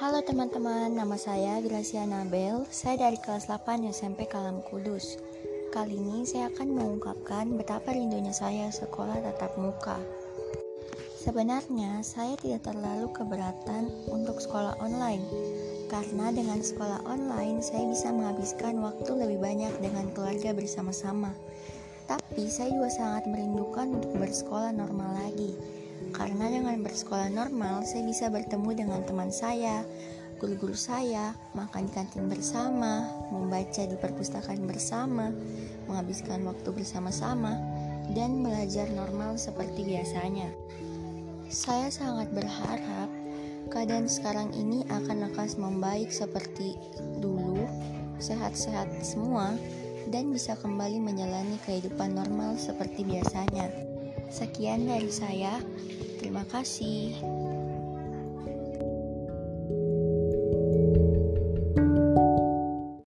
Halo teman-teman, nama saya Gracia Nabel. Saya dari kelas 8 SMP Kalam Kudus. Kali ini saya akan mengungkapkan betapa rindunya saya sekolah tatap muka. Sebenarnya saya tidak terlalu keberatan untuk sekolah online karena dengan sekolah online saya bisa menghabiskan waktu lebih banyak dengan keluarga bersama-sama. Tapi saya juga sangat merindukan untuk bersekolah normal lagi karena dengan bersekolah normal, saya bisa bertemu dengan teman saya, guru-guru saya, makan di kantin bersama, membaca di perpustakaan bersama, menghabiskan waktu bersama-sama, dan belajar normal seperti biasanya. Saya sangat berharap keadaan sekarang ini akan lekas membaik seperti dulu, sehat-sehat semua, dan bisa kembali menjalani kehidupan normal seperti biasanya. Sekian dari saya. Terima kasih.